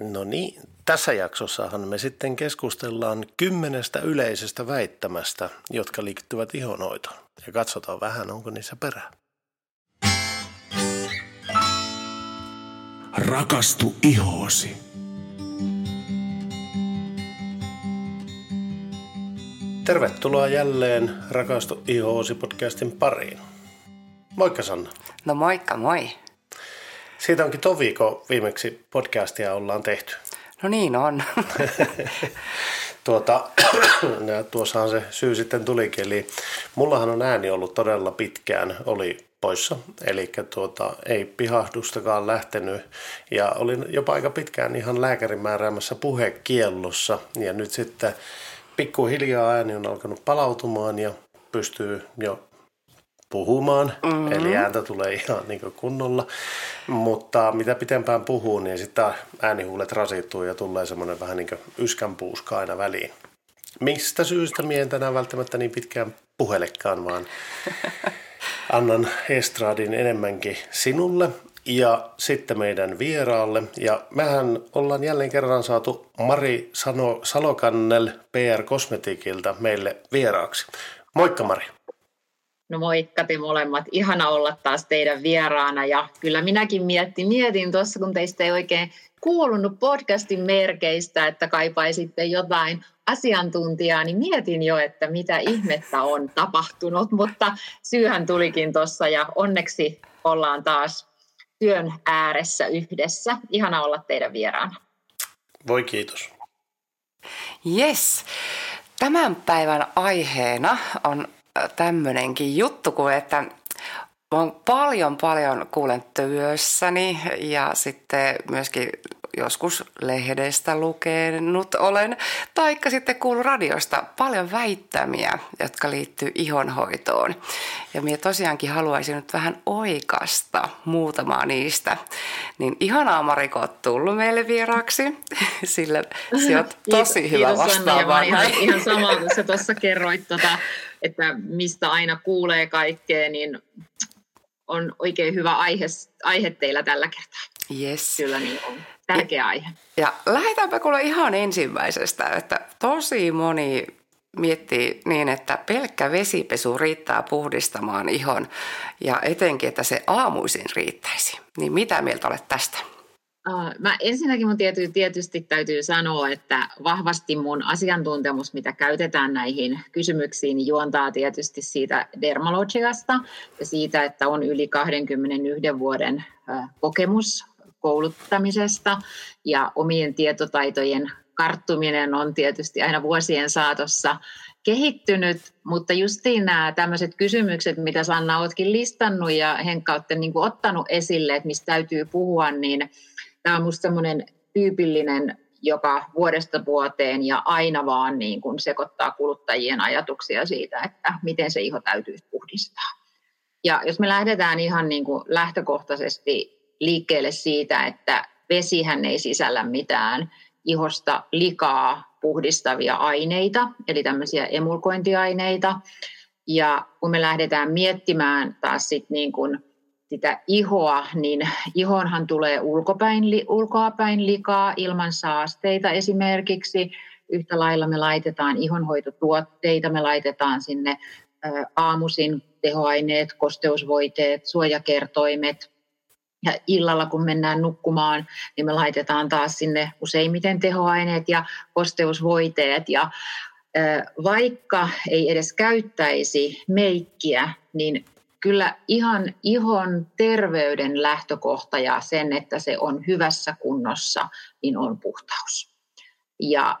No niin, tässä jaksossahan me sitten keskustellaan kymmenestä yleisestä väittämästä, jotka liittyvät ihonhoitoon. Ja katsotaan vähän, onko niissä perää. Rakastu ihoosi. Tervetuloa jälleen Rakastu ihoosi podcastin pariin. Moikka Sanna. No moikka, moi. Siitä onkin tovi, viikko viimeksi podcastia ollaan tehty. No niin on. tuota, tuossahan se syy sitten tulikin. Eli mullahan on ääni ollut todella pitkään, oli poissa, eli tuota, ei pihahdustakaan lähtenyt ja olin jopa aika pitkään ihan lääkärin määräämässä puhekiellossa ja nyt sitten pikkuhiljaa ääni on alkanut palautumaan ja pystyy jo puhumaan, mm-hmm. eli ääntä tulee ihan niin kunnolla. Mutta mitä pitempään puhuu, niin sitten äänihuulet rasittuu ja tulee semmoinen vähän niin kuin yskänpuuska aina väliin. Mistä syystä mie en tänään välttämättä niin pitkään puhelekaan, vaan annan estradin enemmänkin sinulle ja sitten meidän vieraalle. Ja mehän ollaan jälleen kerran saatu Mari Sano, Salokannel PR Cosmeticilta meille vieraaksi. Moikka Mari. No moikka te molemmat. Ihana olla taas teidän vieraana. Ja kyllä minäkin mietin, mietin tuossa, kun teistä ei oikein kuulunut podcastin merkeistä, että kaipaisitte jotain asiantuntijaa, niin mietin jo, että mitä ihmettä on tapahtunut, mutta syyhän tulikin tuossa ja onneksi ollaan taas työn ääressä yhdessä. Ihana olla teidän vieraana. Voi kiitos. Yes. Tämän päivän aiheena on tämmöinenkin juttu kuin, että olen paljon paljon kuulen työssäni ja sitten myöskin joskus lehdestä lukenut olen, taikka sitten kuullut radiosta paljon väittämiä, jotka liittyy ihonhoitoon. Ja minä tosiaankin haluaisin nyt vähän oikasta muutamaa niistä. Niin ihanaa Mariko, olet tullut meille vieraaksi, sillä sinä olet tosi kiitos, hyvä vastaava. Ihan, ihan samaa, kun sä tuossa kerroit, tota, että mistä aina kuulee kaikkea, niin on oikein hyvä aihe, aihe teillä tällä kertaa. Yes. Kyllä niin on. Tärkeä ja, aihe. Ja lähdetäänpä kuule ihan ensimmäisestä, että tosi moni miettii niin, että pelkkä vesipesu riittää puhdistamaan ihon ja etenkin, että se aamuisin riittäisi. Niin mitä mieltä olet tästä? Mä ensinnäkin mun tietysti, tietysti täytyy sanoa, että vahvasti mun asiantuntemus, mitä käytetään näihin kysymyksiin, niin juontaa tietysti siitä dermalogiasta ja siitä, että on yli 21 vuoden kokemus kouluttamisesta ja omien tietotaitojen karttuminen on tietysti aina vuosien saatossa kehittynyt, mutta justiin nämä tämmöiset kysymykset, mitä Sanna oletkin listannut ja Henkka olette niin ottanut esille, että mistä täytyy puhua, niin tämä on minusta semmoinen tyypillinen joka vuodesta vuoteen ja aina vaan niin kuin sekoittaa kuluttajien ajatuksia siitä, että miten se iho täytyy puhdistaa. Ja jos me lähdetään ihan niin kuin lähtökohtaisesti liikkeelle siitä, että vesihän ei sisällä mitään ihosta likaa puhdistavia aineita, eli tämmöisiä emulkointiaineita. Ja kun me lähdetään miettimään taas sit niin kuin sitä ihoa, niin ihonhan tulee ulkopäin, ulkoapäin likaa ilman saasteita esimerkiksi. Yhtä lailla me laitetaan ihonhoitotuotteita, me laitetaan sinne aamusin tehoaineet, kosteusvoiteet, suojakertoimet. Ja illalla kun mennään nukkumaan, niin me laitetaan taas sinne useimmiten tehoaineet ja kosteusvoiteet. Ja vaikka ei edes käyttäisi meikkiä, niin kyllä ihan ihon terveyden lähtökohta ja sen, että se on hyvässä kunnossa, niin on puhtaus. Ja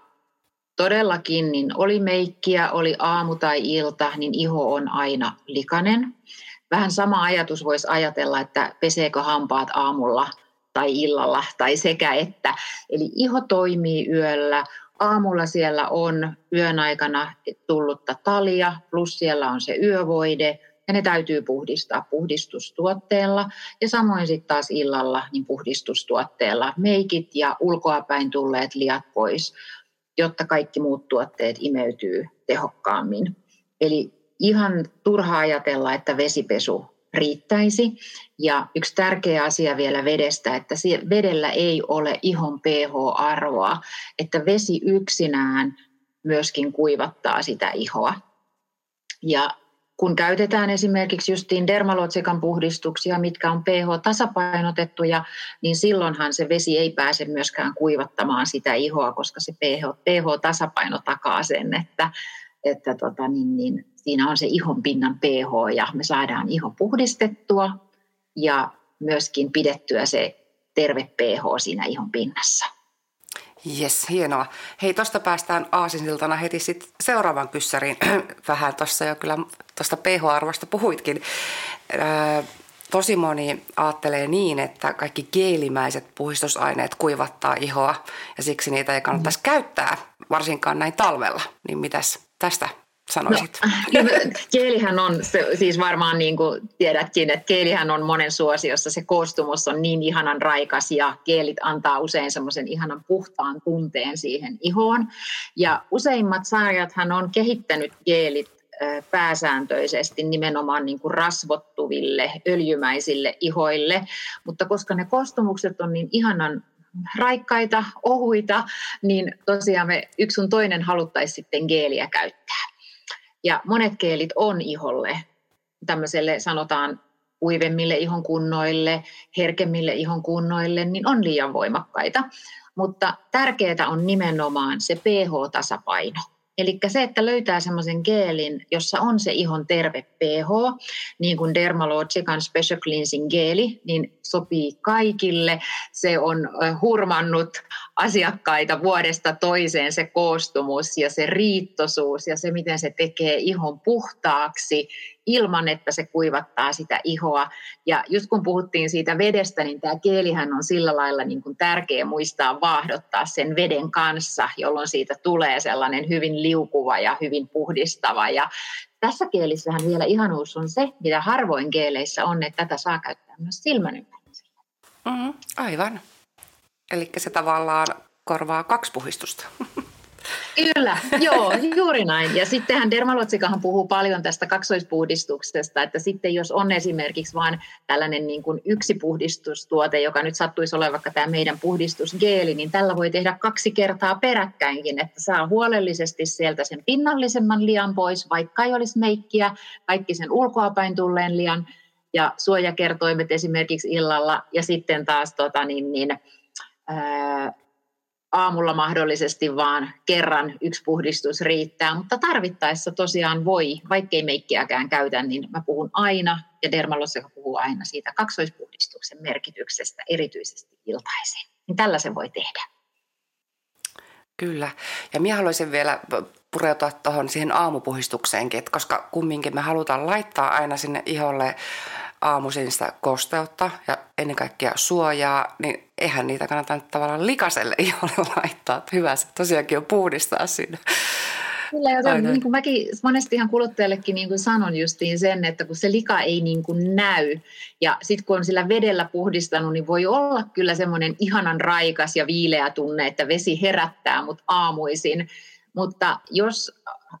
todellakin, niin oli meikkiä, oli aamu tai ilta, niin iho on aina likainen. Vähän sama ajatus voisi ajatella, että peseekö hampaat aamulla tai illalla tai sekä että. Eli iho toimii yöllä, aamulla siellä on yön aikana tullutta talia, plus siellä on se yövoide, ja ne täytyy puhdistaa puhdistustuotteella ja samoin sitten taas illalla niin puhdistustuotteella meikit ja ulkoapäin tulleet liat pois, jotta kaikki muut tuotteet imeytyy tehokkaammin. Eli ihan turha ajatella, että vesipesu riittäisi. Ja yksi tärkeä asia vielä vedestä, että vedellä ei ole ihon pH-arvoa, että vesi yksinään myöskin kuivattaa sitä ihoa. Ja kun käytetään esimerkiksi justiin dermalotsikan puhdistuksia, mitkä on pH-tasapainotettuja, niin silloinhan se vesi ei pääse myöskään kuivattamaan sitä ihoa, koska se pH, pH-tasapaino takaa sen, että, että tota, niin, niin, siinä on se ihon pinnan pH ja me saadaan iho puhdistettua ja myöskin pidettyä se terve pH siinä ihon pinnassa. Jes, hienoa. Hei, tuosta päästään aasinsiltana heti sit seuraavan kyssäriin. Vähän tuossa jo kyllä tuosta pH-arvosta puhuitkin. Öö, tosi moni ajattelee niin, että kaikki geelimäiset puhdistusaineet kuivattaa ihoa ja siksi niitä ei kannattaisi mm. käyttää, varsinkaan näin talvella. Niin mitäs tästä sanoisit? No, keelihän on, se, siis varmaan niin kuin tiedätkin, että keelihän on monen suosiossa, se koostumus on niin ihanan raikas ja keelit antaa usein semmoisen ihanan puhtaan tunteen siihen ihoon. Ja useimmat sarjathan on kehittänyt keelit pääsääntöisesti nimenomaan niin kuin rasvottuville, öljymäisille ihoille, mutta koska ne koostumukset on niin ihanan raikkaita, ohuita, niin tosiaan me yksi sun toinen haluttaisiin sitten geeliä käyttää. Ja monet keelit on iholle, tämmöiselle sanotaan kuivemmille ihon kunnoille, herkemmille ihon kunnoille, niin on liian voimakkaita. Mutta tärkeää on nimenomaan se pH-tasapaino. Eli se, että löytää semmoisen geelin, jossa on se ihon terve pH, niin kuin Dermalogican Special Cleansing geeli, niin sopii kaikille. Se on hurmannut asiakkaita vuodesta toiseen se koostumus ja se riittosuus ja se, miten se tekee ihon puhtaaksi ilman, että se kuivattaa sitä ihoa. Ja just kun puhuttiin siitä vedestä, niin tämä keelihän on sillä lailla niin kuin tärkeä muistaa vaahdottaa sen veden kanssa, jolloin siitä tulee sellainen hyvin liukuva ja hyvin puhdistava. Ja tässä keelissähän vielä ihanuus on se, mitä harvoin keeleissä on, että tätä saa käyttää myös silmän ympäristöllä. Mm, aivan. Eli se tavallaan korvaa kaksi puhistusta. Kyllä, joo, juuri näin. Ja sittenhän Dermalotsikahan puhuu paljon tästä kaksoispuhdistuksesta, että sitten jos on esimerkiksi vain tällainen niin kuin yksi puhdistustuote, joka nyt sattuisi olemaan vaikka tämä meidän puhdistusgeeli, niin tällä voi tehdä kaksi kertaa peräkkäinkin, että saa huolellisesti sieltä sen pinnallisemman lian pois, vaikka ei olisi meikkiä, kaikki sen ulkoapäin tulleen lian ja suojakertoimet esimerkiksi illalla ja sitten taas tota, niin, niin, aamulla mahdollisesti vaan kerran yksi puhdistus riittää, mutta tarvittaessa tosiaan voi, vaikkei meikkiäkään käytä, niin mä puhun aina, ja Dermalossa puhuu aina siitä kaksoispuhdistuksen merkityksestä, erityisesti iltaisin. Niin tällaisen voi tehdä. Kyllä. Ja minä haluaisin vielä pureutua tuohon siihen aamupuhistukseenkin, että koska kumminkin me halutaan laittaa aina sinne iholle aamuisin sitä kosteutta ja ennen kaikkea suojaa, niin eihän niitä kannata nyt tavallaan likaselle iholle laittaa. Että hyvä se tosiaankin on puhdistaa sinne. Kyllä, ja niin kuin mäkin monesti ihan kuluttajallekin niin kuin sanon justiin sen, että kun se lika ei niin kuin näy, ja sitten kun on sillä vedellä puhdistanut, niin voi olla kyllä semmoinen ihanan raikas ja viileä tunne, että vesi herättää mut aamuisin. Mutta jos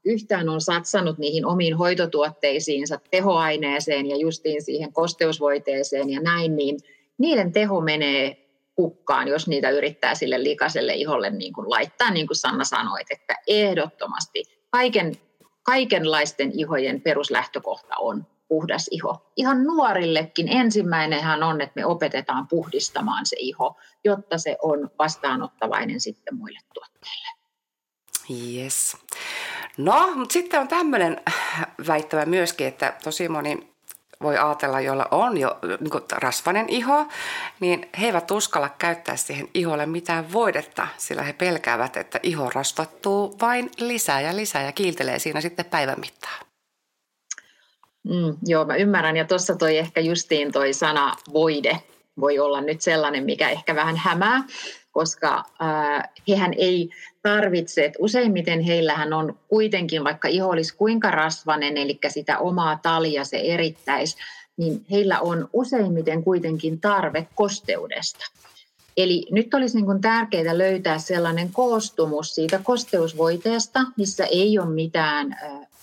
yhtään on satsannut niihin omiin hoitotuotteisiinsa, tehoaineeseen ja justiin siihen kosteusvoiteeseen ja näin, niin niiden teho menee hukkaan, jos niitä yrittää sille likaiselle iholle niin kuin laittaa, niin kuin Sanna sanoi, että ehdottomasti kaiken, kaikenlaisten ihojen peruslähtökohta on puhdas iho. Ihan nuorillekin ensimmäinenhän on, että me opetetaan puhdistamaan se iho, jotta se on vastaanottavainen sitten muille tuotteille. Yes. No, mutta sitten on tämmöinen väittävä myöskin, että tosi moni voi ajatella, joilla on jo niin rasvainen iho, niin he eivät uskalla käyttää siihen iholle mitään voidetta, sillä he pelkäävät, että iho rasvattuu vain lisää ja lisää ja kiiltelee siinä sitten päivän mittaan. Mm, joo, mä ymmärrän. Ja tuossa toi ehkä justiin toi sana voide voi olla nyt sellainen, mikä ehkä vähän hämää, koska äh, hehän ei tarvitse, että useimmiten heillähän on kuitenkin, vaikka iho olisi kuinka rasvanen, eli sitä omaa talia se erittäisi, niin heillä on useimmiten kuitenkin tarve kosteudesta. Eli nyt olisi niin kuin tärkeää löytää sellainen koostumus siitä kosteusvoiteesta, missä ei ole mitään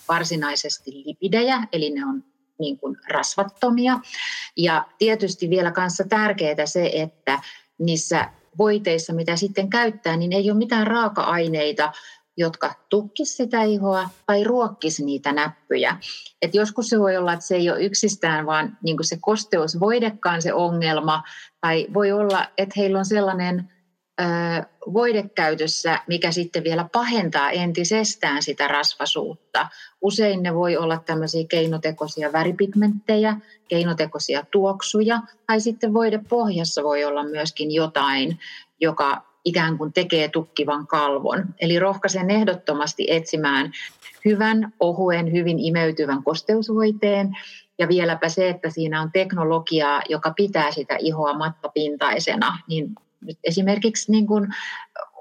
varsinaisesti lipidejä, eli ne on niin kuin rasvattomia. Ja tietysti vielä kanssa tärkeää se, että niissä voiteissa, mitä sitten käyttää, niin ei ole mitään raaka-aineita, jotka tukkis sitä ihoa tai ruokkis niitä näppyjä. Et joskus se voi olla, että se ei ole yksistään vaan niin se kosteusvoidekaan se ongelma, tai voi olla, että heillä on sellainen voidekäytössä, mikä sitten vielä pahentaa entisestään sitä rasvasuutta. Usein ne voi olla tämmöisiä keinotekoisia väripigmenttejä, keinotekoisia tuoksuja, tai sitten voidepohjassa voi olla myöskin jotain, joka ikään kuin tekee tukkivan kalvon. Eli rohkaisen ehdottomasti etsimään hyvän, ohuen, hyvin imeytyvän kosteusvoiteen. Ja vieläpä se, että siinä on teknologiaa, joka pitää sitä ihoa mattapintaisena, niin nyt esimerkiksi niin kuin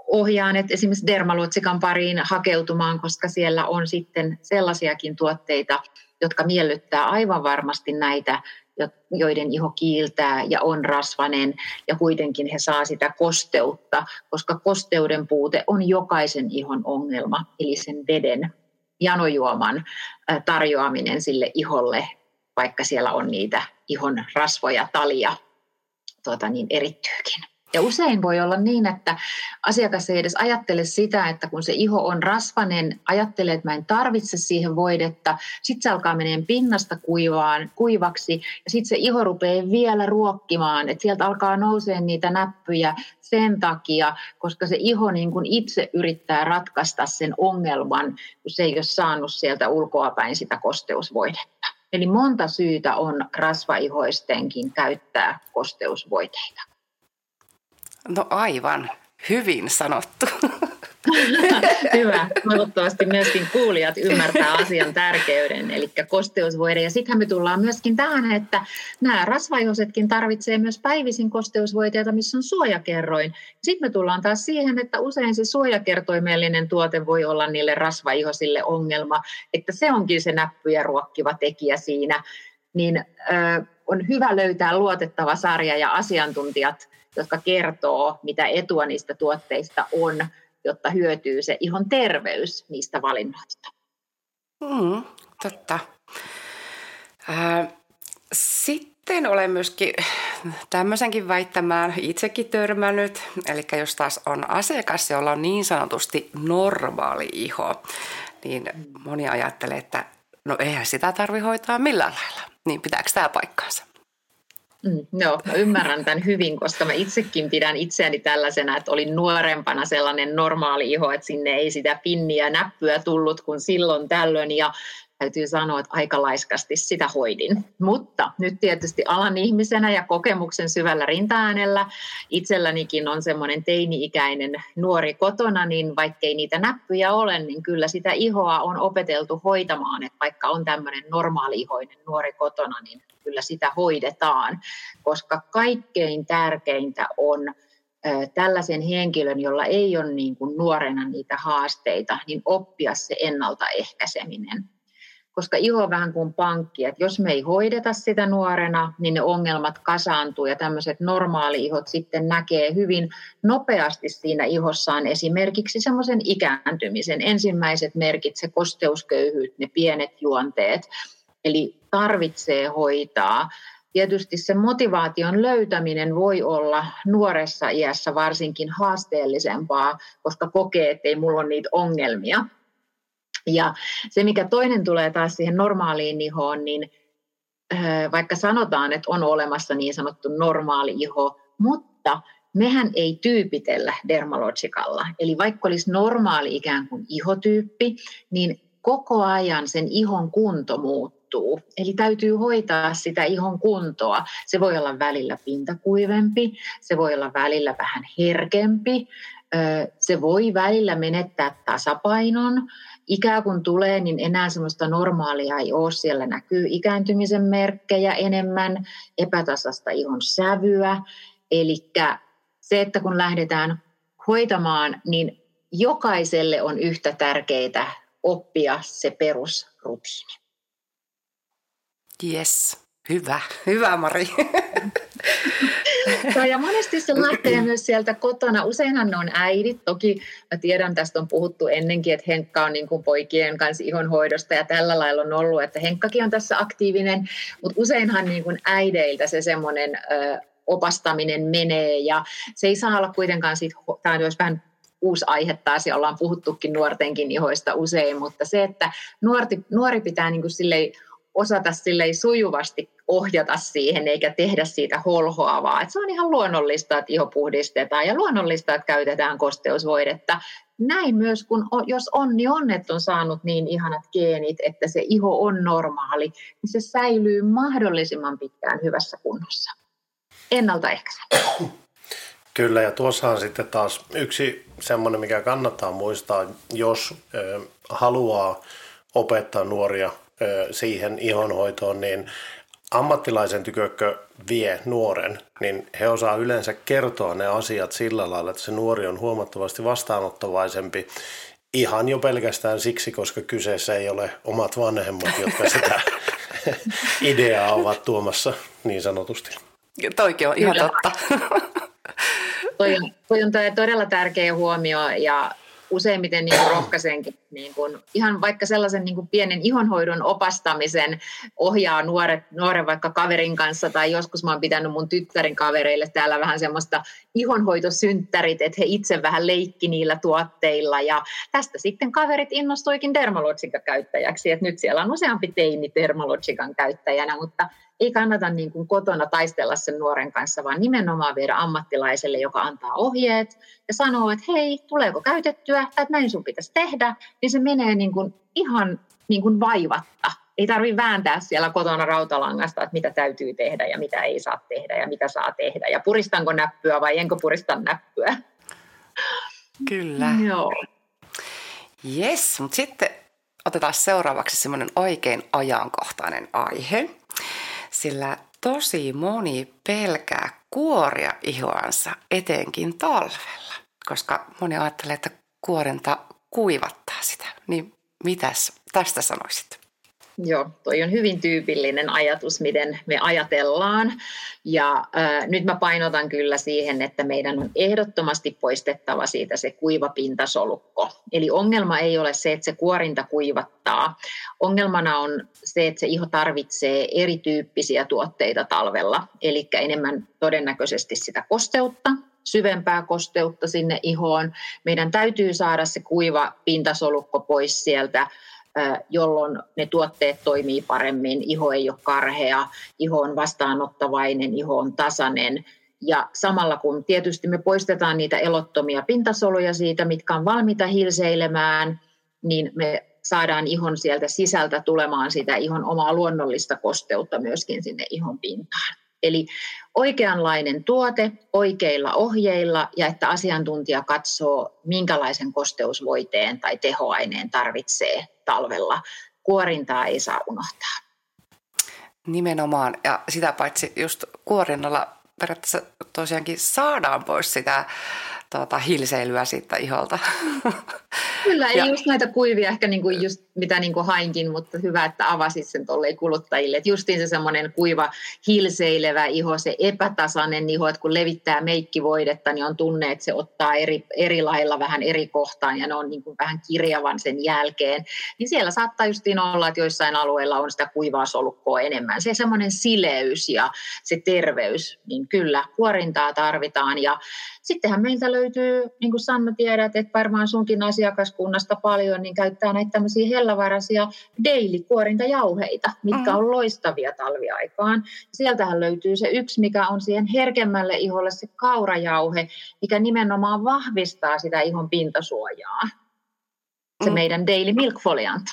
ohjaan, että esimerkiksi dermaluotsikan pariin hakeutumaan, koska siellä on sitten sellaisiakin tuotteita, jotka miellyttää aivan varmasti näitä joiden iho kiiltää ja on rasvanen ja kuitenkin he saa sitä kosteutta, koska kosteuden puute on jokaisen ihon ongelma, eli sen veden janojuoman tarjoaminen sille iholle, vaikka siellä on niitä ihon rasvoja, talia, tuota, niin erittyykin. Ja usein voi olla niin, että asiakas ei edes ajattele sitä, että kun se iho on rasvanen, ajattelee, että mä en tarvitse siihen voidetta, sitten se alkaa menee pinnasta kuivaan, kuivaksi ja sitten se iho rupeaa vielä ruokkimaan, että sieltä alkaa nousee niitä näppyjä sen takia, koska se iho niin kuin itse yrittää ratkaista sen ongelman, kun se ei ole saanut sieltä ulkoapäin sitä kosteusvoidetta. Eli monta syytä on rasvaihoistenkin käyttää kosteusvoiteita. No aivan, hyvin sanottu. Hyvä. Toivottavasti myöskin kuulijat ymmärtää asian tärkeyden, eli kosteusvoide. Ja sittenhän me tullaan myöskin tähän, että nämä rasvaihosetkin tarvitsee myös päivisin kosteusvoiteita, missä on suojakerroin. Sitten me tullaan taas siihen, että usein se suojakertoimellinen tuote voi olla niille rasvaihosille ongelma, että se onkin se näppyjä ruokkiva tekijä siinä. Niin ö, on hyvä löytää luotettava sarja ja asiantuntijat jotka kertoo, mitä etua niistä tuotteista on, jotta hyötyy se ihon terveys niistä valinnoista. Mm, totta. Äh, sitten olen myöskin tämmöisenkin väittämään itsekin törmännyt. Eli jos taas on asiakas, jolla on niin sanotusti normaali iho, niin moni ajattelee, että no eihän sitä tarvi hoitaa millään lailla. Niin pitääkö tämä paikkaansa? Mm, no, mä ymmärrän tämän hyvin, koska mä itsekin pidän itseäni tällaisena, että olin nuorempana sellainen normaali iho, että sinne ei sitä pinniä näppyä tullut kuin silloin tällöin. Ja täytyy sanoa, että aika laiskasti sitä hoidin. Mutta nyt tietysti alan ihmisenä ja kokemuksen syvällä rintaäänellä itsellänikin on semmoinen teini-ikäinen nuori kotona, niin vaikkei niitä näppyjä ole, niin kyllä sitä ihoa on opeteltu hoitamaan, että vaikka on tämmöinen normaali-ihoinen nuori kotona, niin kyllä sitä hoidetaan, koska kaikkein tärkeintä on tällaisen henkilön, jolla ei ole niin kuin nuorena niitä haasteita, niin oppia se ennaltaehkäiseminen koska iho on vähän kuin pankki, että jos me ei hoideta sitä nuorena, niin ne ongelmat kasaantuu ja tämmöiset normaali-ihot sitten näkee hyvin nopeasti siinä ihossaan esimerkiksi semmoisen ikääntymisen. Ensimmäiset merkit, se kosteusköyhyys, ne pienet juonteet, eli tarvitsee hoitaa. Tietysti se motivaation löytäminen voi olla nuoressa iässä varsinkin haasteellisempaa, koska kokee, että ei mulla ole niitä ongelmia. Ja se, mikä toinen tulee taas siihen normaaliin ihoon, niin vaikka sanotaan, että on olemassa niin sanottu normaali iho, mutta mehän ei tyypitellä dermalogikalla. Eli vaikka olisi normaali ikään kuin ihotyyppi, niin koko ajan sen ihon kunto muuttuu. Eli täytyy hoitaa sitä ihon kuntoa. Se voi olla välillä pintakuivempi, se voi olla välillä vähän herkempi, se voi välillä menettää tasapainon. Ikää kun tulee, niin enää semmoista normaalia ei ole. Siellä näkyy ikääntymisen merkkejä enemmän, epätasasta ihon sävyä. Eli se, että kun lähdetään hoitamaan, niin jokaiselle on yhtä tärkeää oppia se perusrutiini. Yes, hyvä, hyvä Mari. ja monesti se lähtee myös sieltä kotona. Useinhan ne on äidit. Toki mä tiedän, tästä on puhuttu ennenkin, että Henkka on niin kuin poikien kanssa ihonhoidosta ja tällä lailla on ollut, että Henkkakin on tässä aktiivinen. Mutta useinhan niin kuin äideiltä se semmoinen opastaminen menee ja se ei saa olla kuitenkaan siitä, tämä on vähän uusi aihe taas ja ollaan puhuttukin nuortenkin ihoista usein, mutta se, että nuori, nuori pitää niin kuin silleen osata silleen sujuvasti ohjata siihen eikä tehdä siitä holhoavaa. Et se on ihan luonnollista, että iho puhdistetaan ja luonnollista, että käytetään kosteusvoidetta. Näin myös, kun jos onni niin on, että on saanut niin ihanat geenit, että se iho on normaali, niin se säilyy mahdollisimman pitkään hyvässä kunnossa. Ennaltaehkäisä. Kyllä, ja tuossa on sitten taas yksi semmoinen, mikä kannattaa muistaa, jos ö, haluaa opettaa nuoria siihen ihonhoitoon, niin ammattilaisen tykökkö vie nuoren, niin he osaa yleensä kertoa ne asiat sillä lailla, että se nuori on huomattavasti vastaanottavaisempi ihan jo pelkästään siksi, koska kyseessä ei ole omat vanhemmat, jotka sitä ideaa ovat tuomassa niin sanotusti. Toikin on ihan Kyllä. totta. toi, on, toi on todella tärkeä huomio ja useimmiten niin rohkaisenkin niin kuin, ihan vaikka sellaisen niin kuin pienen ihonhoidon opastamisen ohjaa nuoret, nuoren vaikka kaverin kanssa tai joskus mä oon pitänyt mun tyttärin kavereille täällä vähän semmoista ihonhoitosynttärit, että he itse vähän leikki niillä tuotteilla ja tästä sitten kaverit innostuikin Dermalogican käyttäjäksi, että nyt siellä on useampi teini Dermalogican käyttäjänä, mutta ei kannata niin kuin kotona taistella sen nuoren kanssa, vaan nimenomaan viedä ammattilaiselle, joka antaa ohjeet ja sanoo, että hei, tuleeko käytettyä, tai että näin sun pitäisi tehdä, niin se menee niin kuin ihan niin kuin vaivatta. Ei tarvitse vääntää siellä kotona rautalangasta, että mitä täytyy tehdä ja mitä ei saa tehdä ja mitä saa tehdä. Ja puristanko näppyä vai enkö purista näppyä. Kyllä. Joo. Yes, mutta sitten otetaan seuraavaksi semmoinen oikein ajankohtainen aihe sillä tosi moni pelkää kuoria ihoansa etenkin talvella, koska moni ajattelee, että kuorenta kuivattaa sitä. Niin mitäs tästä sanoisit? Joo, toi on hyvin tyypillinen ajatus, miten me ajatellaan. Ja äh, nyt mä painotan kyllä siihen, että meidän on ehdottomasti poistettava siitä se kuiva pintasolukko. Eli ongelma ei ole se, että se kuorinta kuivattaa. Ongelmana on se, että se iho tarvitsee erityyppisiä tuotteita talvella, eli enemmän todennäköisesti sitä kosteutta, syvempää kosteutta sinne ihoon. Meidän täytyy saada se kuiva pintasolukko pois sieltä jolloin ne tuotteet toimii paremmin, iho ei ole karhea, iho on vastaanottavainen, iho on tasainen. Ja samalla kun tietysti me poistetaan niitä elottomia pintasoluja siitä, mitkä on valmiita hilseilemään, niin me saadaan ihon sieltä sisältä tulemaan sitä ihon omaa luonnollista kosteutta myöskin sinne ihon pintaan. Eli oikeanlainen tuote oikeilla ohjeilla ja että asiantuntija katsoo, minkälaisen kosteusvoiteen tai tehoaineen tarvitsee talvella. Kuorintaa ei saa unohtaa. Nimenomaan, ja sitä paitsi just kuorinnalla periaatteessa tosiaankin saadaan pois sitä tuota, hilseilyä siitä iholta. Kyllä, ei ja. just näitä kuivia ehkä niin kuin just mitä niin kuin hainkin, mutta hyvä, että avasit sen tolleen kuluttajille. Että justiin se semmoinen kuiva, hilseilevä iho, se epätasainen iho, että kun levittää meikkivoidetta, niin on tunne, että se ottaa eri, eri lailla vähän eri kohtaan ja ne on niin kuin vähän kirjavan sen jälkeen. Niin siellä saattaa justiin olla, että joissain alueilla on sitä kuivaa solukkoa enemmän. Se semmoinen sileys ja se terveys, niin kyllä, kuorintaa tarvitaan ja Sittenhän meiltä löytyy, niin kuin Sanna tiedät, että varmaan sunkin asiakaskunnasta paljon, niin käyttää näitä tämmöisiä hellavaraisia daily-kuorintajauheita, mitkä mm. on loistavia talviaikaan. Sieltähän löytyy se yksi, mikä on siihen herkemmälle iholle se kaurajauhe, mikä nimenomaan vahvistaa sitä ihon pintasuojaa se mm. meidän Daily Milk Foliant.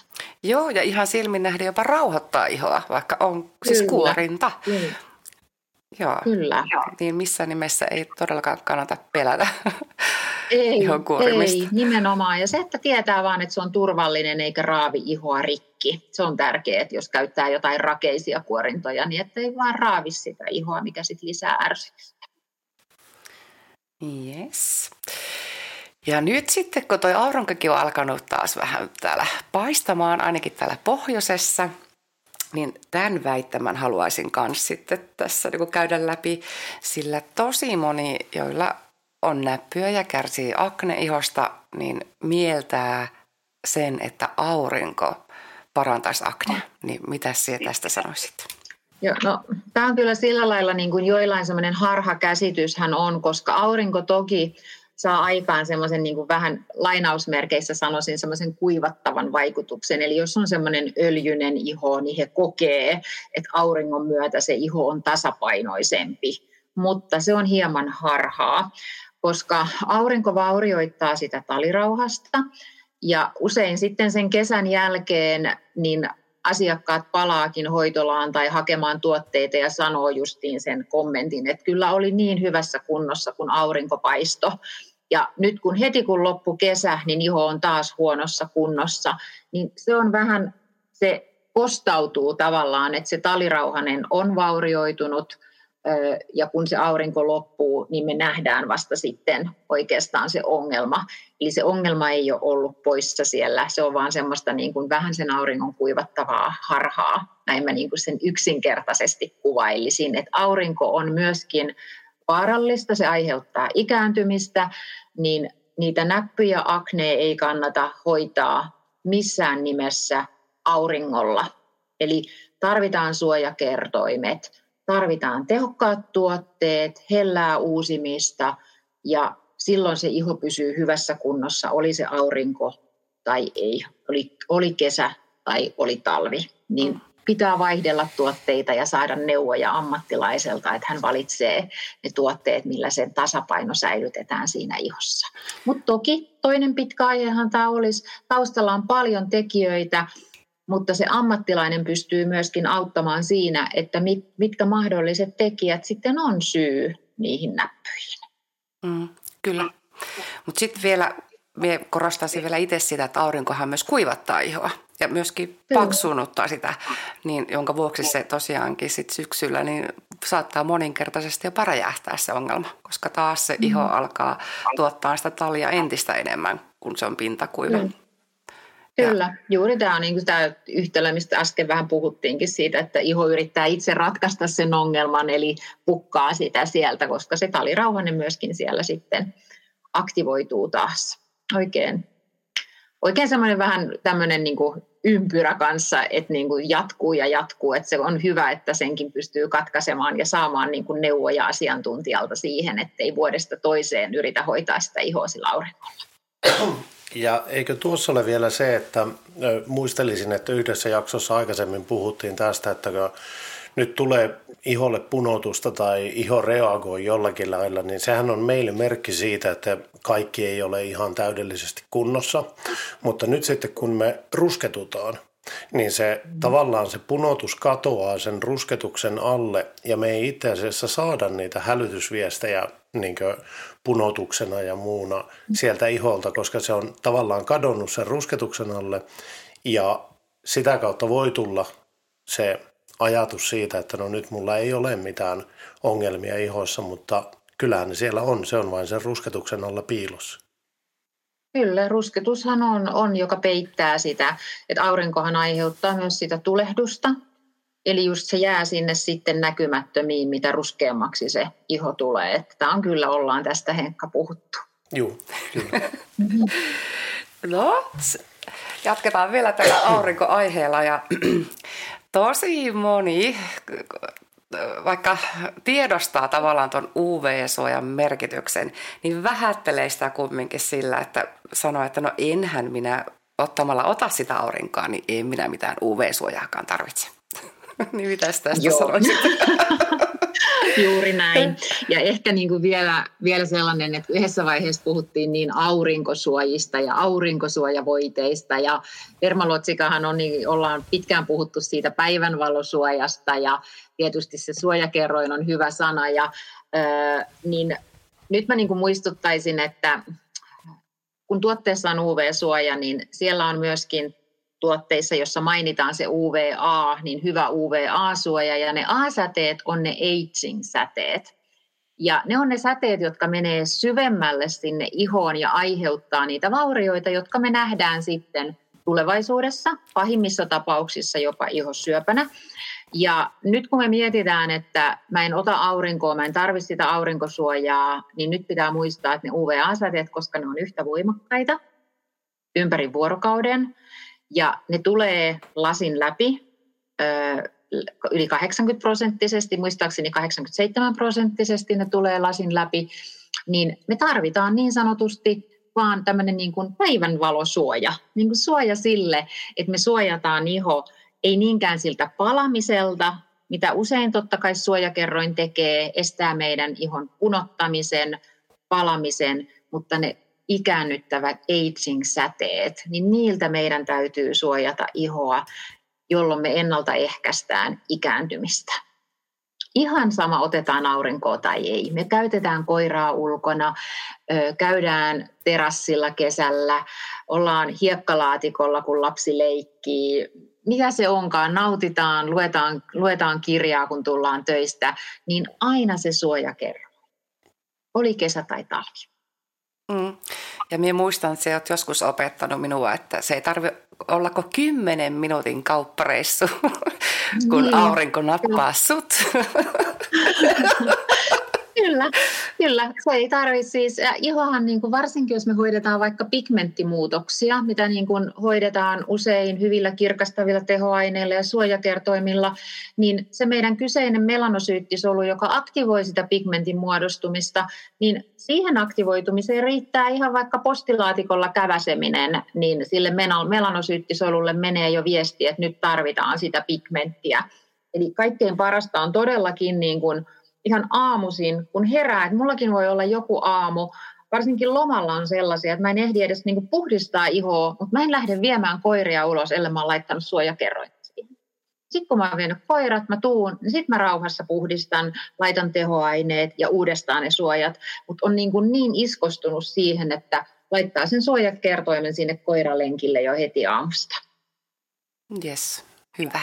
Joo, ja ihan silmin nähden jopa rauhoittaa ihoa, vaikka on siis Kyllä. siis kuorinta. Mm. Joo. Kyllä. Niin missään nimessä ei todellakaan kannata pelätä ei, ei, nimenomaan. Ja se, että tietää vaan, että se on turvallinen eikä raavi ihoa rikki. Se on tärkeää, että jos käyttää jotain rakeisia kuorintoja, niin ettei vaan raavi sitä ihoa, mikä sitten lisää ärsytystä. Yes. Ja nyt sitten, kun tuo aurinkokin on alkanut taas vähän täällä paistamaan, ainakin täällä pohjoisessa – niin tämän väittämän haluaisin myös sitten tässä niin käydä läpi, sillä tosi moni, joilla on näppyä ja kärsii akneihosta, niin mieltää sen, että aurinko parantaisi aknea. Niin mitä sinä tästä sanoisit? Joo, no, tämä on kyllä sillä lailla niin kuin joillain semmoinen harhakäsityshän on, koska aurinko toki saa aikaan semmoisen niin vähän lainausmerkeissä sanoisin semmoisen kuivattavan vaikutuksen. Eli jos on semmoinen öljyinen iho, niin he kokee, että auringon myötä se iho on tasapainoisempi. Mutta se on hieman harhaa, koska aurinko vaurioittaa sitä talirauhasta ja usein sitten sen kesän jälkeen niin asiakkaat palaakin hoitolaan tai hakemaan tuotteita ja sanoo justiin sen kommentin, että kyllä oli niin hyvässä kunnossa, kun aurinko paisto. Ja nyt kun heti kun loppu kesä, niin iho on taas huonossa kunnossa, niin se on vähän, se kostautuu tavallaan, että se talirauhanen on vaurioitunut ja kun se aurinko loppuu, niin me nähdään vasta sitten oikeastaan se ongelma. Eli se ongelma ei ole ollut poissa siellä, se on vaan semmoista niin kuin vähän sen auringon kuivattavaa harhaa. Näin mä niin kuin sen yksinkertaisesti kuvailisin, että aurinko on myöskin vaarallista, se aiheuttaa ikääntymistä, niin niitä näppyjä akne ei kannata hoitaa missään nimessä auringolla. Eli tarvitaan suojakertoimet, tarvitaan tehokkaat tuotteet, hellää uusimista ja silloin se iho pysyy hyvässä kunnossa, oli se aurinko tai ei, oli, oli kesä tai oli talvi. Niin pitää vaihdella tuotteita ja saada neuvoja ammattilaiselta, että hän valitsee ne tuotteet, millä sen tasapaino säilytetään siinä ihossa. Mutta toki toinen pitkä aihehan tämä olisi, taustalla on paljon tekijöitä, mutta se ammattilainen pystyy myöskin auttamaan siinä, että mit, mitkä mahdolliset tekijät sitten on syy niihin näppyihin. Mm, kyllä. Mutta sitten vielä, minä korostaisin vielä itse sitä, että aurinkohan myös kuivattaa ihoa ja myöskin paksuunuttaa sitä, niin, jonka vuoksi se tosiaankin sit syksyllä niin saattaa moninkertaisesti jopa räjähtää se ongelma, koska taas se iho mm. alkaa tuottaa sitä talia entistä enemmän, kun se on pintakuiva. Mm. Kyllä, juuri tämä on niin tämä yhtälö, mistä äsken vähän puhuttiinkin siitä, että iho yrittää itse ratkaista sen ongelman, eli pukkaa sitä sieltä, koska se talirauhanen myöskin siellä sitten aktivoituu taas. Oikein, oikein semmoinen vähän tämmöinen niin kuin ympyrä kanssa, että niin kuin jatkuu ja jatkuu, että se on hyvä, että senkin pystyy katkaisemaan ja saamaan niin kuin neuvoja asiantuntijalta siihen, ettei vuodesta toiseen yritä hoitaa sitä ihoa sillä auringolla. Ja eikö tuossa ole vielä se, että muistelisin, että yhdessä jaksossa aikaisemmin puhuttiin tästä, että kun nyt tulee iholle punotusta tai iho reagoi jollakin lailla, niin sehän on meille merkki siitä, että kaikki ei ole ihan täydellisesti kunnossa. Mutta nyt sitten kun me rusketutaan, niin se tavallaan se punotus katoaa sen rusketuksen alle ja me ei itse asiassa saada niitä hälytysviestejä niin punotuksena ja muuna sieltä iholta, koska se on tavallaan kadonnut sen rusketuksen alle ja sitä kautta voi tulla se ajatus siitä, että no nyt mulla ei ole mitään ongelmia ihoissa, mutta kyllähän ne siellä on, se on vain sen rusketuksen alla piilossa. Kyllä, rusketushan on, on, joka peittää sitä, että aurinkohan aiheuttaa myös sitä tulehdusta. Eli just se jää sinne sitten näkymättömiin, mitä ruskeammaksi se iho tulee. Että tämä on kyllä, ollaan tästä Henkka puhuttu. Joo, kyllä. no, jatketaan vielä tällä aurinkoaiheella ja tosi moni vaikka tiedostaa tavallaan tuon UV-suojan merkityksen, niin vähättelee sitä kumminkin sillä, että sanoo, että no enhän minä ottamalla ota sitä aurinkoa, niin ei minä mitään UV-suojaakaan tarvitse. niin mitä tästä Joo. sanoisit? Juuri näin. Ja ehkä niin kuin vielä, vielä sellainen, että yhdessä vaiheessa puhuttiin niin aurinkosuojista ja aurinkosuojavoiteista. Ja Dermaluotsikahan on, niin ollaan pitkään puhuttu siitä päivänvalosuojasta ja tietysti se suojakerroin on hyvä sana. Ja, äh, niin nyt mä niin kuin muistuttaisin, että kun tuotteessa on UV-suoja, niin siellä on myöskin tuotteissa, jossa mainitaan se UVA, niin hyvä UVA-suoja ja ne A-säteet on ne aging-säteet. Ja ne on ne säteet, jotka menee syvemmälle sinne ihoon ja aiheuttaa niitä vaurioita, jotka me nähdään sitten tulevaisuudessa, pahimmissa tapauksissa jopa ihosyöpänä. Ja nyt kun me mietitään, että mä en ota aurinkoa, mä en tarvitse sitä aurinkosuojaa, niin nyt pitää muistaa, että ne UVA-säteet, koska ne on yhtä voimakkaita ympäri vuorokauden, ja ne tulee lasin läpi yli 80 prosenttisesti, muistaakseni 87 prosenttisesti ne tulee lasin läpi, niin me tarvitaan niin sanotusti vaan tämmöinen niin kuin päivänvalosuoja, niin kuin suoja sille, että me suojataan iho ei niinkään siltä palamiselta, mitä usein totta kai suojakerroin tekee, estää meidän ihon punottamisen, palamisen, mutta ne ikäännyttävät aging-säteet, niin niiltä meidän täytyy suojata ihoa, jolloin me ennaltaehkäistään ikääntymistä. Ihan sama, otetaan aurinkoa tai ei. Me käytetään koiraa ulkona, käydään terassilla kesällä, ollaan hiekkalaatikolla, kun lapsi leikkii, mitä se onkaan, nautitaan, luetaan, luetaan kirjaa, kun tullaan töistä, niin aina se suoja kerro. Oli kesä tai talvi. Mm. Ja minä muistan, että sä oot joskus opettanut minua, että se ei tarvi olla kuin kymmenen minuutin kauppareissu, kun niin. aurinko nappaa sut. Kyllä, kyllä. Se ei tarvitse siis, ihohan niin kuin varsinkin jos me hoidetaan vaikka pigmenttimuutoksia, mitä niin kuin hoidetaan usein hyvillä kirkastavilla tehoaineilla ja suojakertoimilla, niin se meidän kyseinen melanosyyttisolu, joka aktivoi sitä pigmentin muodostumista, niin siihen aktivoitumiseen riittää ihan vaikka postilaatikolla käväseminen, niin sille melanosyyttisolulle menee jo viesti, että nyt tarvitaan sitä pigmenttiä. Eli kaikkein parasta on todellakin niin kuin ihan aamuisin, kun herää, että mullakin voi olla joku aamu, varsinkin lomalla on sellaisia, että mä en ehdi edes niin puhdistaa ihoa, mutta mä en lähde viemään koiria ulos, ellei mä oon laittanut suojakerroin siihen. Sitten kun mä oon vienyt koirat, mä tuun, niin sitten mä rauhassa puhdistan, laitan tehoaineet ja uudestaan ne suojat. Mutta on niin, kuin niin iskostunut siihen, että laittaa sen suojakertoimen sinne koiralenkille jo heti aamusta. Yes, hyvä.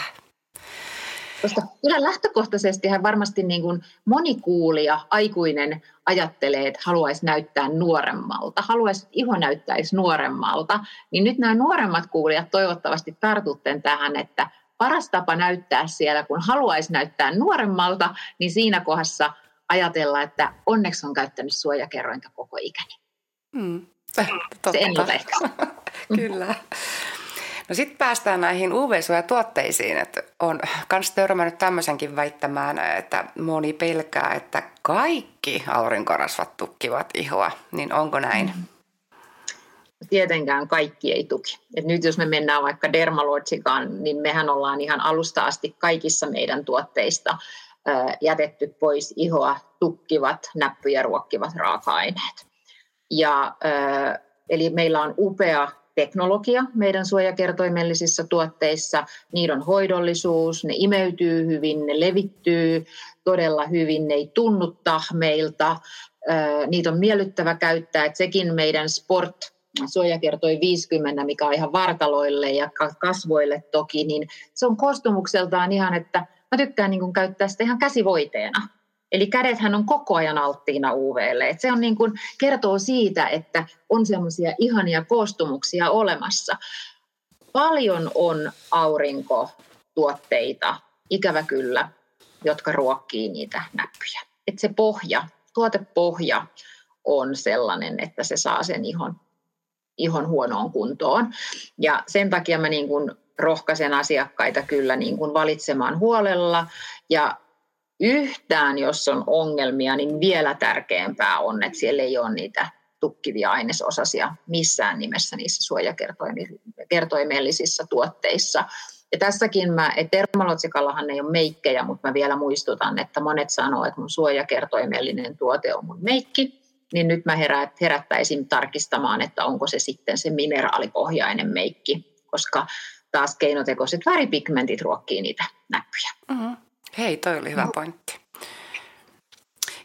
Koska kyllä lähtökohtaisesti varmasti niin kuin moni kuulija, aikuinen ajattelee, että haluaisi näyttää nuoremmalta, haluaisi, että iho näyttäisi nuoremmalta, niin nyt nämä nuoremmat kuulijat toivottavasti tartutten tähän, että paras tapa näyttää siellä, kun haluaisi näyttää nuoremmalta, niin siinä kohdassa ajatella, että onneksi on käyttänyt suojakerrointa koko ikäni. Hmm. Totta. Se ennaltaehkäisy. Kyllä. No sitten päästään näihin UV-suojatuotteisiin, että on myös törmännyt tämmöisenkin väittämään, että moni pelkää, että kaikki aurinkorasvat tukkivat ihoa, niin onko näin? Mm. Tietenkään kaikki ei tuki. Et nyt jos me mennään vaikka Dermalogikaan, niin mehän ollaan ihan alusta asti kaikissa meidän tuotteista jätetty pois ihoa tukkivat, näppyjä ruokkivat raaka-aineet. Ja, eli meillä on upea teknologia meidän suojakertoimellisissa tuotteissa, niiden hoidollisuus, ne imeytyy hyvin, ne levittyy todella hyvin, ne ei tunnu tahmeilta, niitä on miellyttävä käyttää, että sekin meidän sport suojakertoi 50, mikä on ihan vartaloille ja kasvoille toki, niin se on koostumukseltaan ihan, että mä tykkään niin käyttää sitä ihan käsivoiteena. Eli kädethän on koko ajan alttiina UVlle. Et se on niin kuin, kertoo siitä, että on semmoisia ihania koostumuksia olemassa. Paljon on aurinkotuotteita, ikävä kyllä, jotka ruokkii niitä näppyjä. Et se pohja, tuotepohja on sellainen, että se saa sen ihon, ihon huonoon kuntoon. Ja sen takia mä niin kuin rohkaisen asiakkaita kyllä niin kuin valitsemaan huolella ja yhtään, jos on ongelmia, niin vielä tärkeämpää on, että siellä ei ole niitä tukkivia ainesosasia missään nimessä niissä suojakertoimellisissa tuotteissa. Ja tässäkin mä, että Dermalotsikallahan ei ole meikkejä, mutta mä vielä muistutan, että monet sanoo, että mun suojakertoimellinen tuote on mun meikki, niin nyt mä herät, herättäisin tarkistamaan, että onko se sitten se mineraalipohjainen meikki, koska taas keinotekoiset väripigmentit ruokkii niitä näppyjä. Mm-hmm. Hei, toi oli hyvä no. pointti.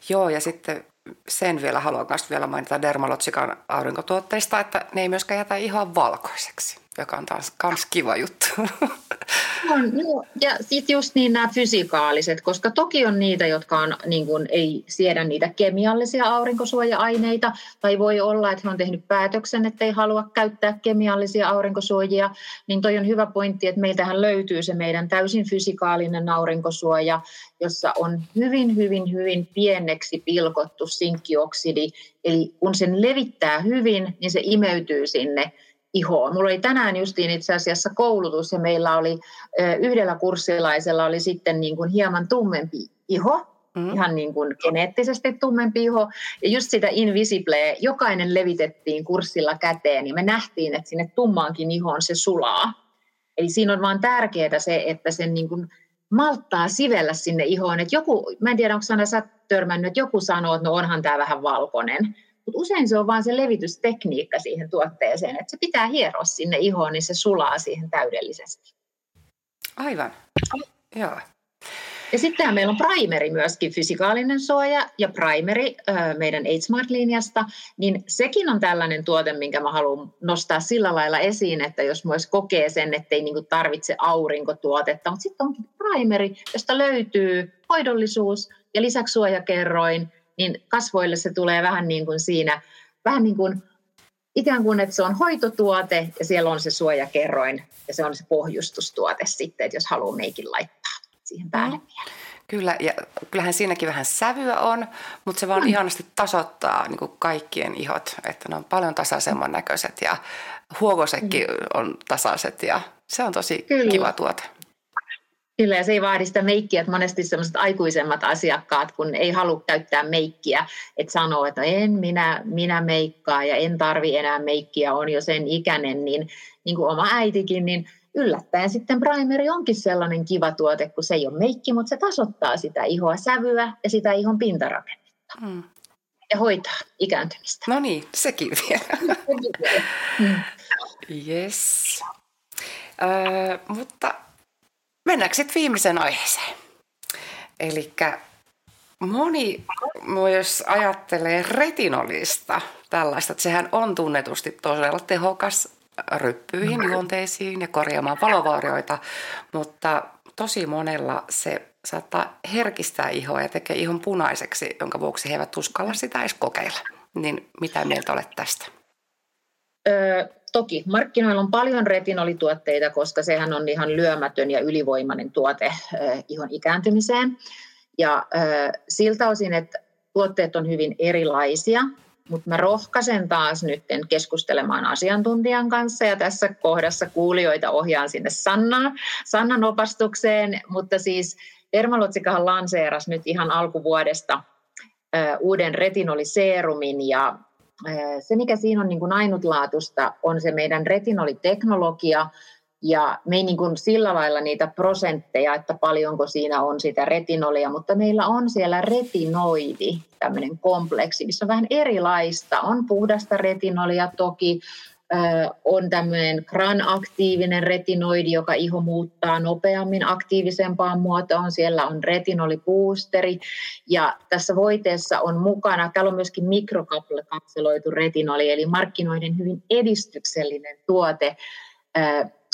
Joo, ja sitten sen vielä haluan myös vielä mainita Dermalotsikan aurinkotuotteista, että ne ei myöskään jätä ihoa valkoiseksi. Joka on taas kans kiva juttu. On, no, ja sitten just niin nämä fysikaaliset, koska toki on niitä, jotka on, niin kuin, ei siedä niitä kemiallisia aurinkosuoja-aineita, tai voi olla, että he on tehnyt päätöksen, että ei halua käyttää kemiallisia aurinkosuojia, niin toi on hyvä pointti, että meiltähän löytyy se meidän täysin fysikaalinen aurinkosuoja, jossa on hyvin, hyvin, hyvin pieneksi pilkottu sinkkioksidi, eli kun sen levittää hyvin, niin se imeytyy sinne ihoon. Mulla oli tänään justiin itse asiassa koulutus ja meillä oli yhdellä kurssilaisella oli sitten niin kuin hieman tummempi iho, mm. ihan niin kuin geneettisesti tummempi iho. Ja just sitä invisible, jokainen levitettiin kurssilla käteen ja me nähtiin, että sinne tummaankin ihoon se sulaa. Eli siinä on vaan tärkeää se, että sen niin kuin malttaa sivellä sinne ihoon. Että joku, mä en tiedä, onko Sanna sä törmännyt, että joku sanoo, että no onhan tämä vähän valkoinen. Mutta usein se on vain se levitystekniikka siihen tuotteeseen, että se pitää hieroa sinne ihoon, niin se sulaa siihen täydellisesti. Aivan, joo. Ja sitten meillä on primeri myöskin, fysikaalinen suoja ja primeri meidän AgeSmart-linjasta, niin sekin on tällainen tuote, minkä mä haluan nostaa sillä lailla esiin, että jos myös kokee sen, että ei niinku tarvitse aurinkotuotetta, mutta sitten onkin primeri, josta löytyy hoidollisuus ja lisäksi suojakerroin, niin kasvoille se tulee vähän niin kuin siinä, vähän niin kuin ikään kuin, että se on hoitotuote ja siellä on se suojakerroin ja se on se pohjustustuote sitten, että jos haluaa meikin laittaa siihen päälle mm. vielä. Kyllä, ja kyllähän siinäkin vähän sävyä on, mutta se vaan mm. ihanasti tasoittaa niin kuin kaikkien ihot, että ne on paljon tasaisemman näköiset ja huokosetkin mm. on tasaiset ja se on tosi Kyllä. kiva tuote. Kyllä, ja se ei vaadi sitä meikkiä, että monesti sellaiset aikuisemmat asiakkaat, kun ei halua käyttää meikkiä, että sanoo, että en minä, minä meikkaa ja en tarvi enää meikkiä, on jo sen ikäinen, niin, niin kuin oma äitikin, niin yllättäen sitten primeri onkin sellainen kiva tuote, kun se ei ole meikki, mutta se tasoittaa sitä ihoa sävyä ja sitä ihon pintarakennetta. Hmm. Ja hoitaa ikääntymistä. No niin, sekin vielä. hmm. Yes. Öö, mutta Mennäänkö sitten viimeisen aiheeseen? Eli moni myös ajattelee retinolista tällaista, että sehän on tunnetusti todella tehokas ryppyihin, juonteisiin ja korjaamaan valovaurioita, mutta tosi monella se saattaa herkistää ihoa ja tekee ihon punaiseksi, jonka vuoksi he eivät uskalla sitä edes kokeilla. Niin mitä mieltä olet tästä? Öö, toki markkinoilla on paljon retinolituotteita, koska sehän on ihan lyömätön ja ylivoimainen tuote äh, ihon ikääntymiseen. Ja äh, siltä osin, että tuotteet on hyvin erilaisia, mutta mä rohkaisen taas nyt keskustelemaan asiantuntijan kanssa ja tässä kohdassa kuulijoita ohjaan sinne Sannan, Sannan opastukseen, mutta siis Dermalotsikahan lanseerasi nyt ihan alkuvuodesta uuden retinoliseerumin ja se, mikä siinä on niin kuin ainutlaatusta, on se meidän retinoliteknologia, ja me ei niin kuin sillä lailla niitä prosentteja, että paljonko siinä on sitä retinolia, mutta meillä on siellä retinoidi, tämmöinen kompleksi, missä on vähän erilaista. On puhdasta retinolia toki, on tämmöinen GRAN-aktiivinen retinoidi, joka iho muuttaa nopeammin aktiivisempaan muotoon. Siellä on retinoliboosteri ja tässä voiteessa on mukana, täällä on myöskin mikrokapseloitu retinoli, eli markkinoiden hyvin edistyksellinen tuote.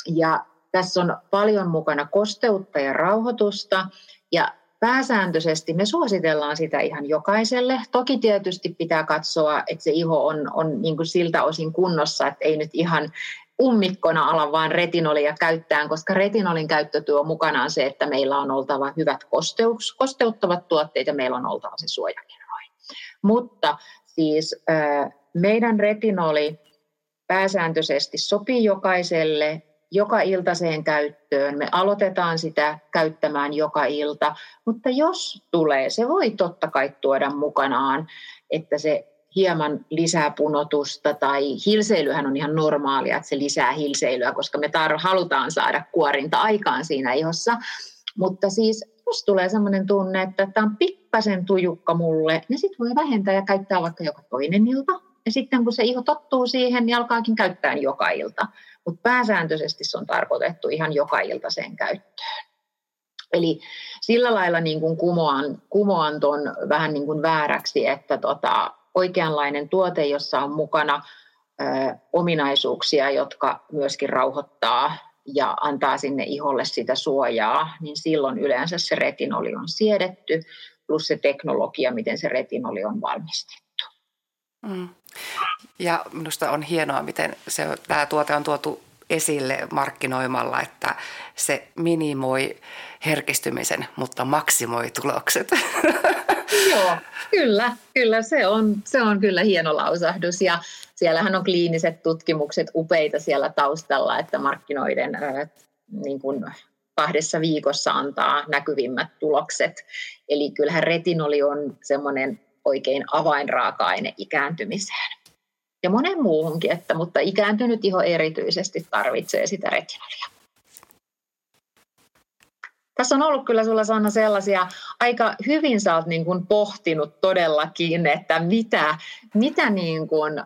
Ja tässä on paljon mukana kosteutta ja rauhoitusta ja pääsääntöisesti me suositellaan sitä ihan jokaiselle. Toki tietysti pitää katsoa, että se iho on, on niin kuin siltä osin kunnossa, että ei nyt ihan ummikkona ala vaan retinolia käyttää, koska retinolin käyttö tuo mukanaan se, että meillä on oltava hyvät kosteuks, kosteuttavat tuotteet ja meillä on oltava se suojakerroin. Mutta siis meidän retinoli pääsääntöisesti sopii jokaiselle joka iltaiseen käyttöön. Me aloitetaan sitä käyttämään joka ilta, mutta jos tulee, se voi totta kai tuoda mukanaan, että se hieman lisää punotusta tai hilseilyhän on ihan normaalia, että se lisää hilseilyä, koska me tar- halutaan saada kuorinta aikaan siinä ihossa. Mutta siis jos tulee sellainen tunne, että tämä on pikkasen tujukka mulle, niin sitten voi vähentää ja käyttää vaikka joka toinen ilta. Ja sitten kun se iho tottuu siihen, niin alkaakin käyttää joka ilta mutta pääsääntöisesti se on tarkoitettu ihan joka iltaiseen käyttöön. Eli sillä lailla niin kuin kumoan, kumoan ton vähän niin kuin vääräksi, että tota, oikeanlainen tuote, jossa on mukana ominaisuuksia, jotka myöskin rauhoittaa ja antaa sinne iholle sitä suojaa, niin silloin yleensä se retinoli on siedetty, plus se teknologia, miten se retinoli on valmistettu. Mm. Ja minusta on hienoa, miten se, tämä tuote on tuotu esille markkinoimalla, että se minimoi herkistymisen, mutta maksimoi tulokset. Joo, kyllä, kyllä se on, se on kyllä hieno lausahdus ja siellähän on kliiniset tutkimukset upeita siellä taustalla, että markkinoiden niin kuin kahdessa viikossa antaa näkyvimmät tulokset. Eli kyllähän retinoli on semmoinen oikein avainraaka-aine ikääntymiseen. Ja monen muuhunkin, että, mutta ikääntynyt iho erityisesti tarvitsee sitä retinolia. Tässä on ollut kyllä sulla Sanna sellaisia, aika hyvin sä oot niin kuin pohtinut todellakin, että mitä, mitä niin kuin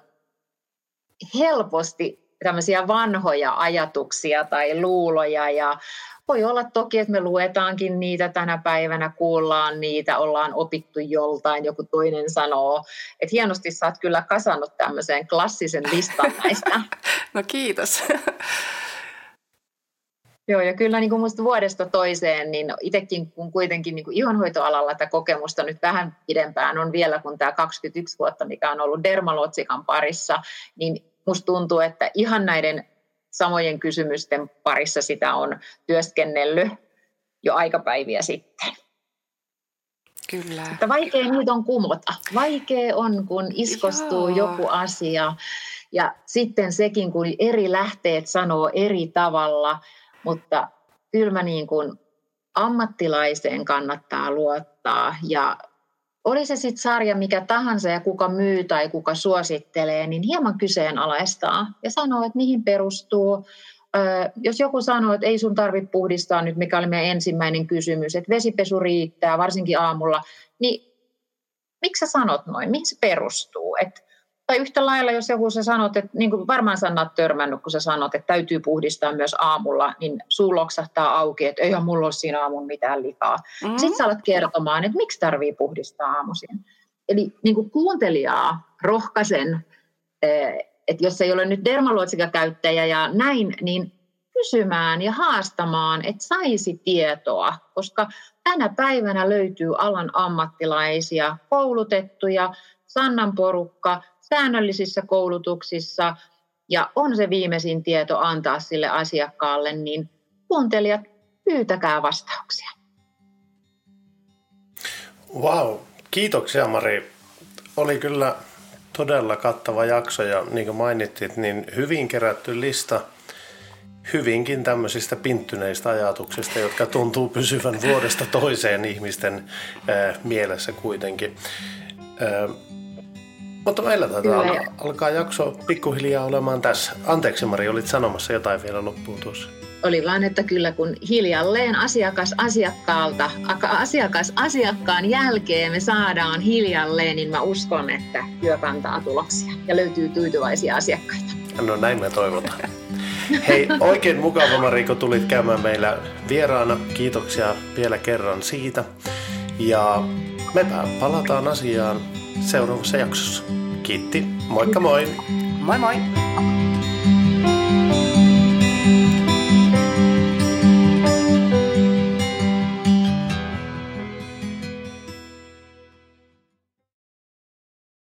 helposti tämmöisiä vanhoja ajatuksia tai luuloja ja voi olla toki, että me luetaankin niitä tänä päivänä, kuullaan niitä, ollaan opittu joltain, joku toinen sanoo. Että hienosti sä oot kyllä kasannut tämmöiseen klassisen listan näistä. No kiitos. Joo, ja kyllä niin kuin musta vuodesta toiseen, niin itsekin kun kuitenkin niin kuin ihonhoitoalalla tätä kokemusta nyt vähän pidempään on vielä kuin tämä 21 vuotta, mikä on ollut dermalotsikan parissa, niin musta tuntuu, että ihan näiden samojen kysymysten parissa sitä on työskennellyt jo aikapäiviä sitten. Kyllä. Että vaikea niitä on kumota. Vaikea on, kun iskostuu Joo. joku asia. Ja sitten sekin, kun eri lähteet sanoo eri tavalla, mutta kyllä mä niin kuin ammattilaiseen kannattaa luottaa ja oli se sitten sarja mikä tahansa ja kuka myy tai kuka suosittelee, niin hieman kyseenalaistaa ja sanoo, että mihin perustuu. Jos joku sanoo, että ei sun tarvitse puhdistaa nyt, mikä oli meidän ensimmäinen kysymys, että vesipesu riittää, varsinkin aamulla, niin miksi sä sanot noin? Mihin se perustuu? Että tai yhtä lailla, jos joku sä sanot, että niin kuin varmaan sä oot törmännyt, kun sä sanot, että täytyy puhdistaa myös aamulla, niin suu loksahtaa auki, että eihän mulla ole siinä aamun mitään likaa. Mm-hmm. Sitten sä alat kertomaan, että miksi tarvii puhdistaa aamuisin. Eli niin kuin kuuntelijaa rohkaisen, eh, että jos ei ole nyt dermaluotsikakäyttäjä ja näin, niin kysymään ja haastamaan, että saisi tietoa, koska tänä päivänä löytyy alan ammattilaisia, koulutettuja, Sannan porukka, säännöllisissä koulutuksissa ja on se viimeisin tieto antaa sille asiakkaalle, niin kuuntelijat, pyytäkää vastauksia. Wow, kiitoksia Mari. Oli kyllä todella kattava jakso ja niin kuin mainittit, niin hyvin kerätty lista hyvinkin tämmöisistä pinttyneistä ajatuksista, jotka tuntuu pysyvän vuodesta toiseen ihmisten ää, mielessä kuitenkin. Ää, mutta meillä taitaa al- alkaa jakso pikkuhiljaa olemaan tässä. Anteeksi Mari, olit sanomassa jotain vielä loppuun tuossa. Oli vaan, että kyllä kun hiljalleen asiakas asiakkaalta, asiakas asiakkaan jälkeen me saadaan hiljalleen, niin mä uskon, että työ kantaa tuloksia ja löytyy tyytyväisiä asiakkaita. No näin me toivotaan. Hei, oikein mukava Mariko tulit käymään meillä vieraana. Kiitoksia vielä kerran siitä. Ja me palataan asiaan seuraavassa jaksossa. Kiitti, moikka moi! Moi moi!